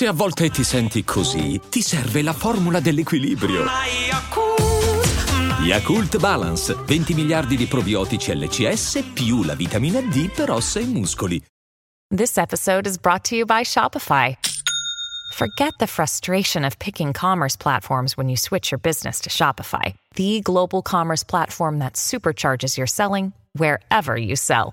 Se a volte ti senti così, ti serve la formula dell'equilibrio. Yakult Balance, 20 miliardi di probiotici LCS più la vitamina D per ossa e muscoli. This episode is brought to you by Shopify. Forget the frustration of picking commerce platforms when you switch your business to Shopify, the global commerce platform that supercharges your selling wherever you sell.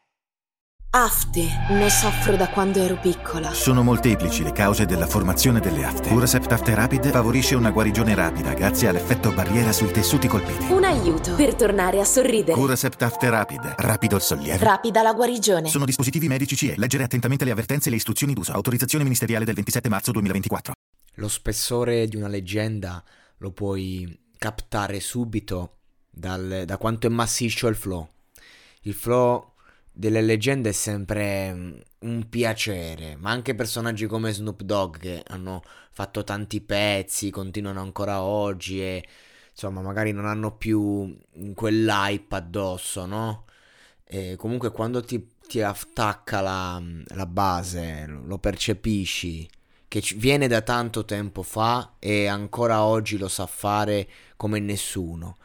Afte. Ne soffro da quando ero piccola. Sono molteplici le cause della formazione delle afte. Curacept After Rapid favorisce una guarigione rapida grazie all'effetto barriera sui tessuti colpiti. Un aiuto per tornare a sorridere. Curacept After Rapid. Rapido il sollievo. Rapida la guarigione. Sono dispositivi medici CE. Leggere attentamente le avvertenze e le istruzioni d'uso. Autorizzazione ministeriale del 27 marzo 2024. Lo spessore di una leggenda lo puoi captare subito dal- da quanto è massiccio il flow. Il flow delle leggende è sempre mm, un piacere, ma anche personaggi come Snoop Dogg che hanno fatto tanti pezzi, continuano ancora oggi e insomma magari non hanno più quell'hype addosso, no? E comunque quando ti, ti attacca la, la base, lo percepisci, che viene da tanto tempo fa e ancora oggi lo sa fare come nessuno.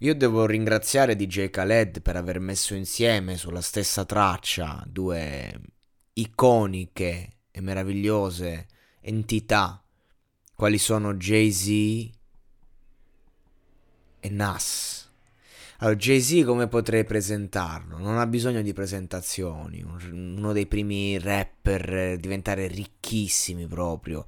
Io devo ringraziare DJ Khaled per aver messo insieme sulla stessa traccia due iconiche e meravigliose entità, quali sono Jay-Z e Nas. Allora, Jay-Z come potrei presentarlo? Non ha bisogno di presentazioni, un- uno dei primi rapper a diventare ricchissimi proprio,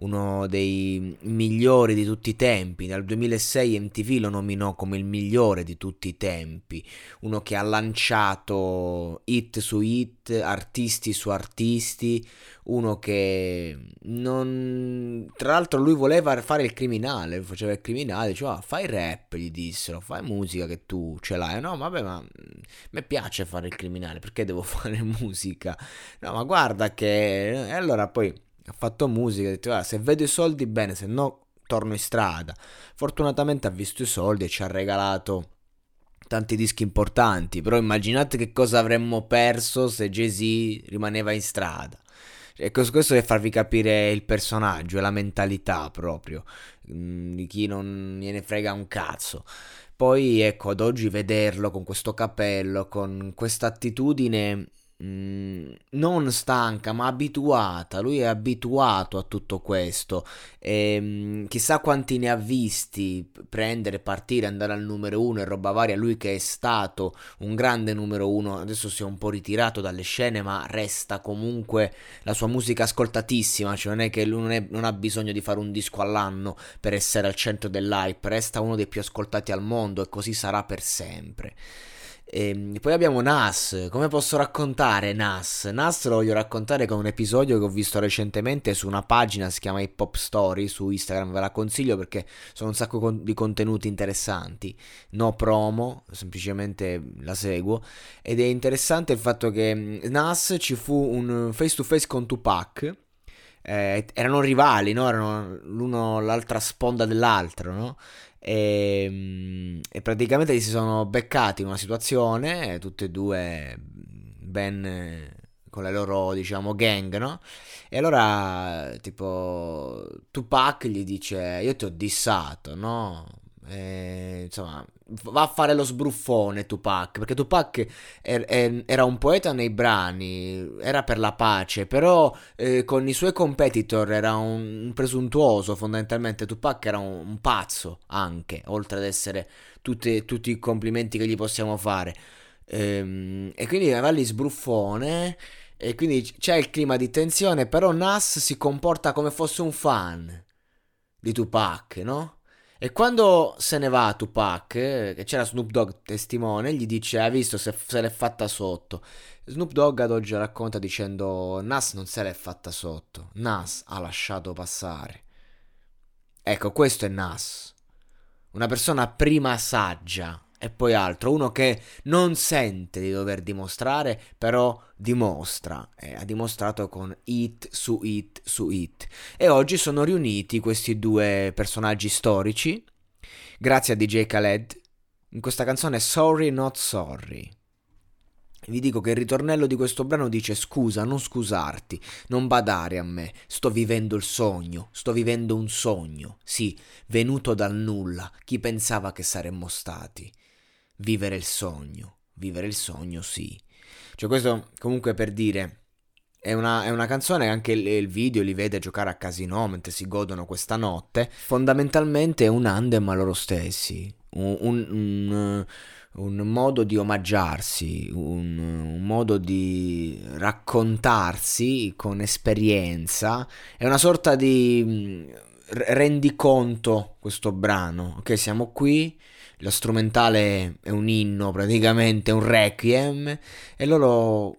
uno dei migliori di tutti i tempi. Nel 2006 MTV lo nominò come il migliore di tutti i tempi, uno che ha lanciato hit su hit, artisti su artisti, uno che non... Tra l'altro lui voleva fare il criminale, faceva il criminale, diceva "Ah, fai rap, gli dissero, fai musica che tu ce l'hai. No, vabbè, ma mm, mi piace fare il criminale, perché devo fare musica? No, ma guarda che... E allora poi ha fatto musica, ha detto "Ah, se vedo i soldi bene, se no torno in strada. Fortunatamente ha visto i soldi e ci ha regalato tanti dischi importanti, però immaginate che cosa avremmo perso se Jay-Z rimaneva in strada. E questo per farvi capire il personaggio e la mentalità proprio mm, di chi non gliene frega un cazzo. Poi ecco, ad oggi vederlo con questo capello, con questa attitudine mm, non stanca ma abituata, lui è abituato a tutto questo. E mm, chissà quanti ne ha visti prendere, partire, andare al numero uno e roba varia, lui che è stato un grande numero uno, adesso si è un po' ritirato dalle scene ma resta comunque la sua musica ascoltatissima, cioè non è che lui non, è- non ha bisogno di fare un disco all'anno per essere al centro dell'hype, resta uno dei più ascoltati al mondo e così sarà per sempre. E poi abbiamo Nas, come posso raccontare Nas? Nas lo voglio raccontare con un episodio che ho visto recentemente su una pagina, si chiama Hip Hop Story su Instagram, ve la consiglio perché sono un sacco con- di contenuti interessanti, no promo, semplicemente la seguo, ed è interessante il fatto che mm, Nas ci fu un face to face con Tupac, eh, erano rivali, no? Erano l'uno l'altra sponda dell'altro, no? E, mm, e praticamente si sono beccati in una situazione, tutte e due ben con le loro, diciamo, gang, no? E allora, tipo, Tupac gli dice: Io ti ho dissato, no? E, insomma, va a fare lo sbruffone Tupac, perché Tupac er- er- era un poeta nei brani, era per la pace, però eh, con i suoi competitor era un, un presuntuoso fondamentalmente, Tupac era un, un pazzo anche, oltre ad essere tutti, tutti i complimenti che gli possiamo fare. Ehm, e quindi va lì sbruffone e quindi c'è il clima di tensione, però Nas si comporta come fosse un fan di Tupac, no? E quando se ne va Tupac, che c'era Snoop Dogg testimone, gli dice: Hai visto se, se l'è fatta sotto? Snoop Dogg ad oggi racconta dicendo: Nas non se l'è fatta sotto, Nas ha lasciato passare. Ecco, questo è Nas. Una persona prima saggia e poi altro, uno che non sente di dover dimostrare, però dimostra, e ha dimostrato con hit su hit su hit. E oggi sono riuniti questi due personaggi storici, grazie a DJ Khaled, in questa canzone Sorry Not Sorry. Vi dico che il ritornello di questo brano dice scusa, non scusarti, non badare a me, sto vivendo il sogno, sto vivendo un sogno, sì, venuto dal nulla, chi pensava che saremmo stati. Vivere il sogno, vivere il sogno, sì. Cioè questo comunque per dire, è una, è una, canzone, anche il, il, video li vede giocare a casino mentre si godono questa notte. Fondamentalmente è un andem a loro stessi, un, un, un un modo di omaggiarsi, un, un, modo di raccontarsi con esperienza, è una sorta di mm, rendiconto questo brano, ok? Siamo qui, lo strumentale è un inno praticamente, un requiem, e loro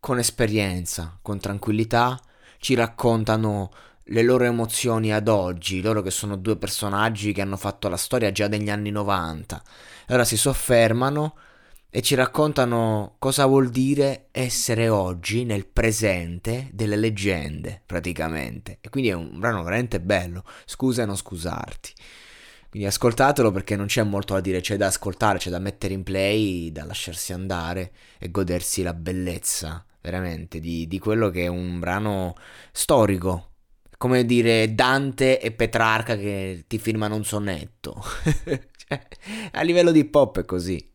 con esperienza, con tranquillità, ci raccontano le loro emozioni ad oggi, loro che sono due personaggi che hanno fatto la storia già negli anni 90. Allora si soffermano e ci raccontano cosa vuol dire essere oggi nel presente delle leggende, praticamente. E quindi è un brano veramente bello. Scusa e non scusarti. Quindi ascoltatelo perché non c'è molto da dire, c'è da ascoltare, c'è da mettere in play, da lasciarsi andare e godersi la bellezza, veramente, di, di quello che è un brano storico, come dire Dante e Petrarca che ti firmano un sonnetto. cioè, a livello di pop è così.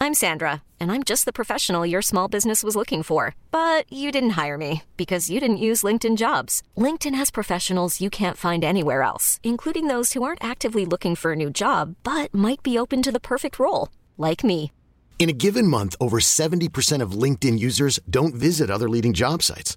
I'm Sandra, and I'm just the professional your small business was looking for. But you didn't hire me because you didn't use LinkedIn jobs. LinkedIn has professionals you can't find anywhere else, including those who aren't actively looking for a new job but might be open to the perfect role, like me. In a given month, over 70% of LinkedIn users don't visit other leading job sites.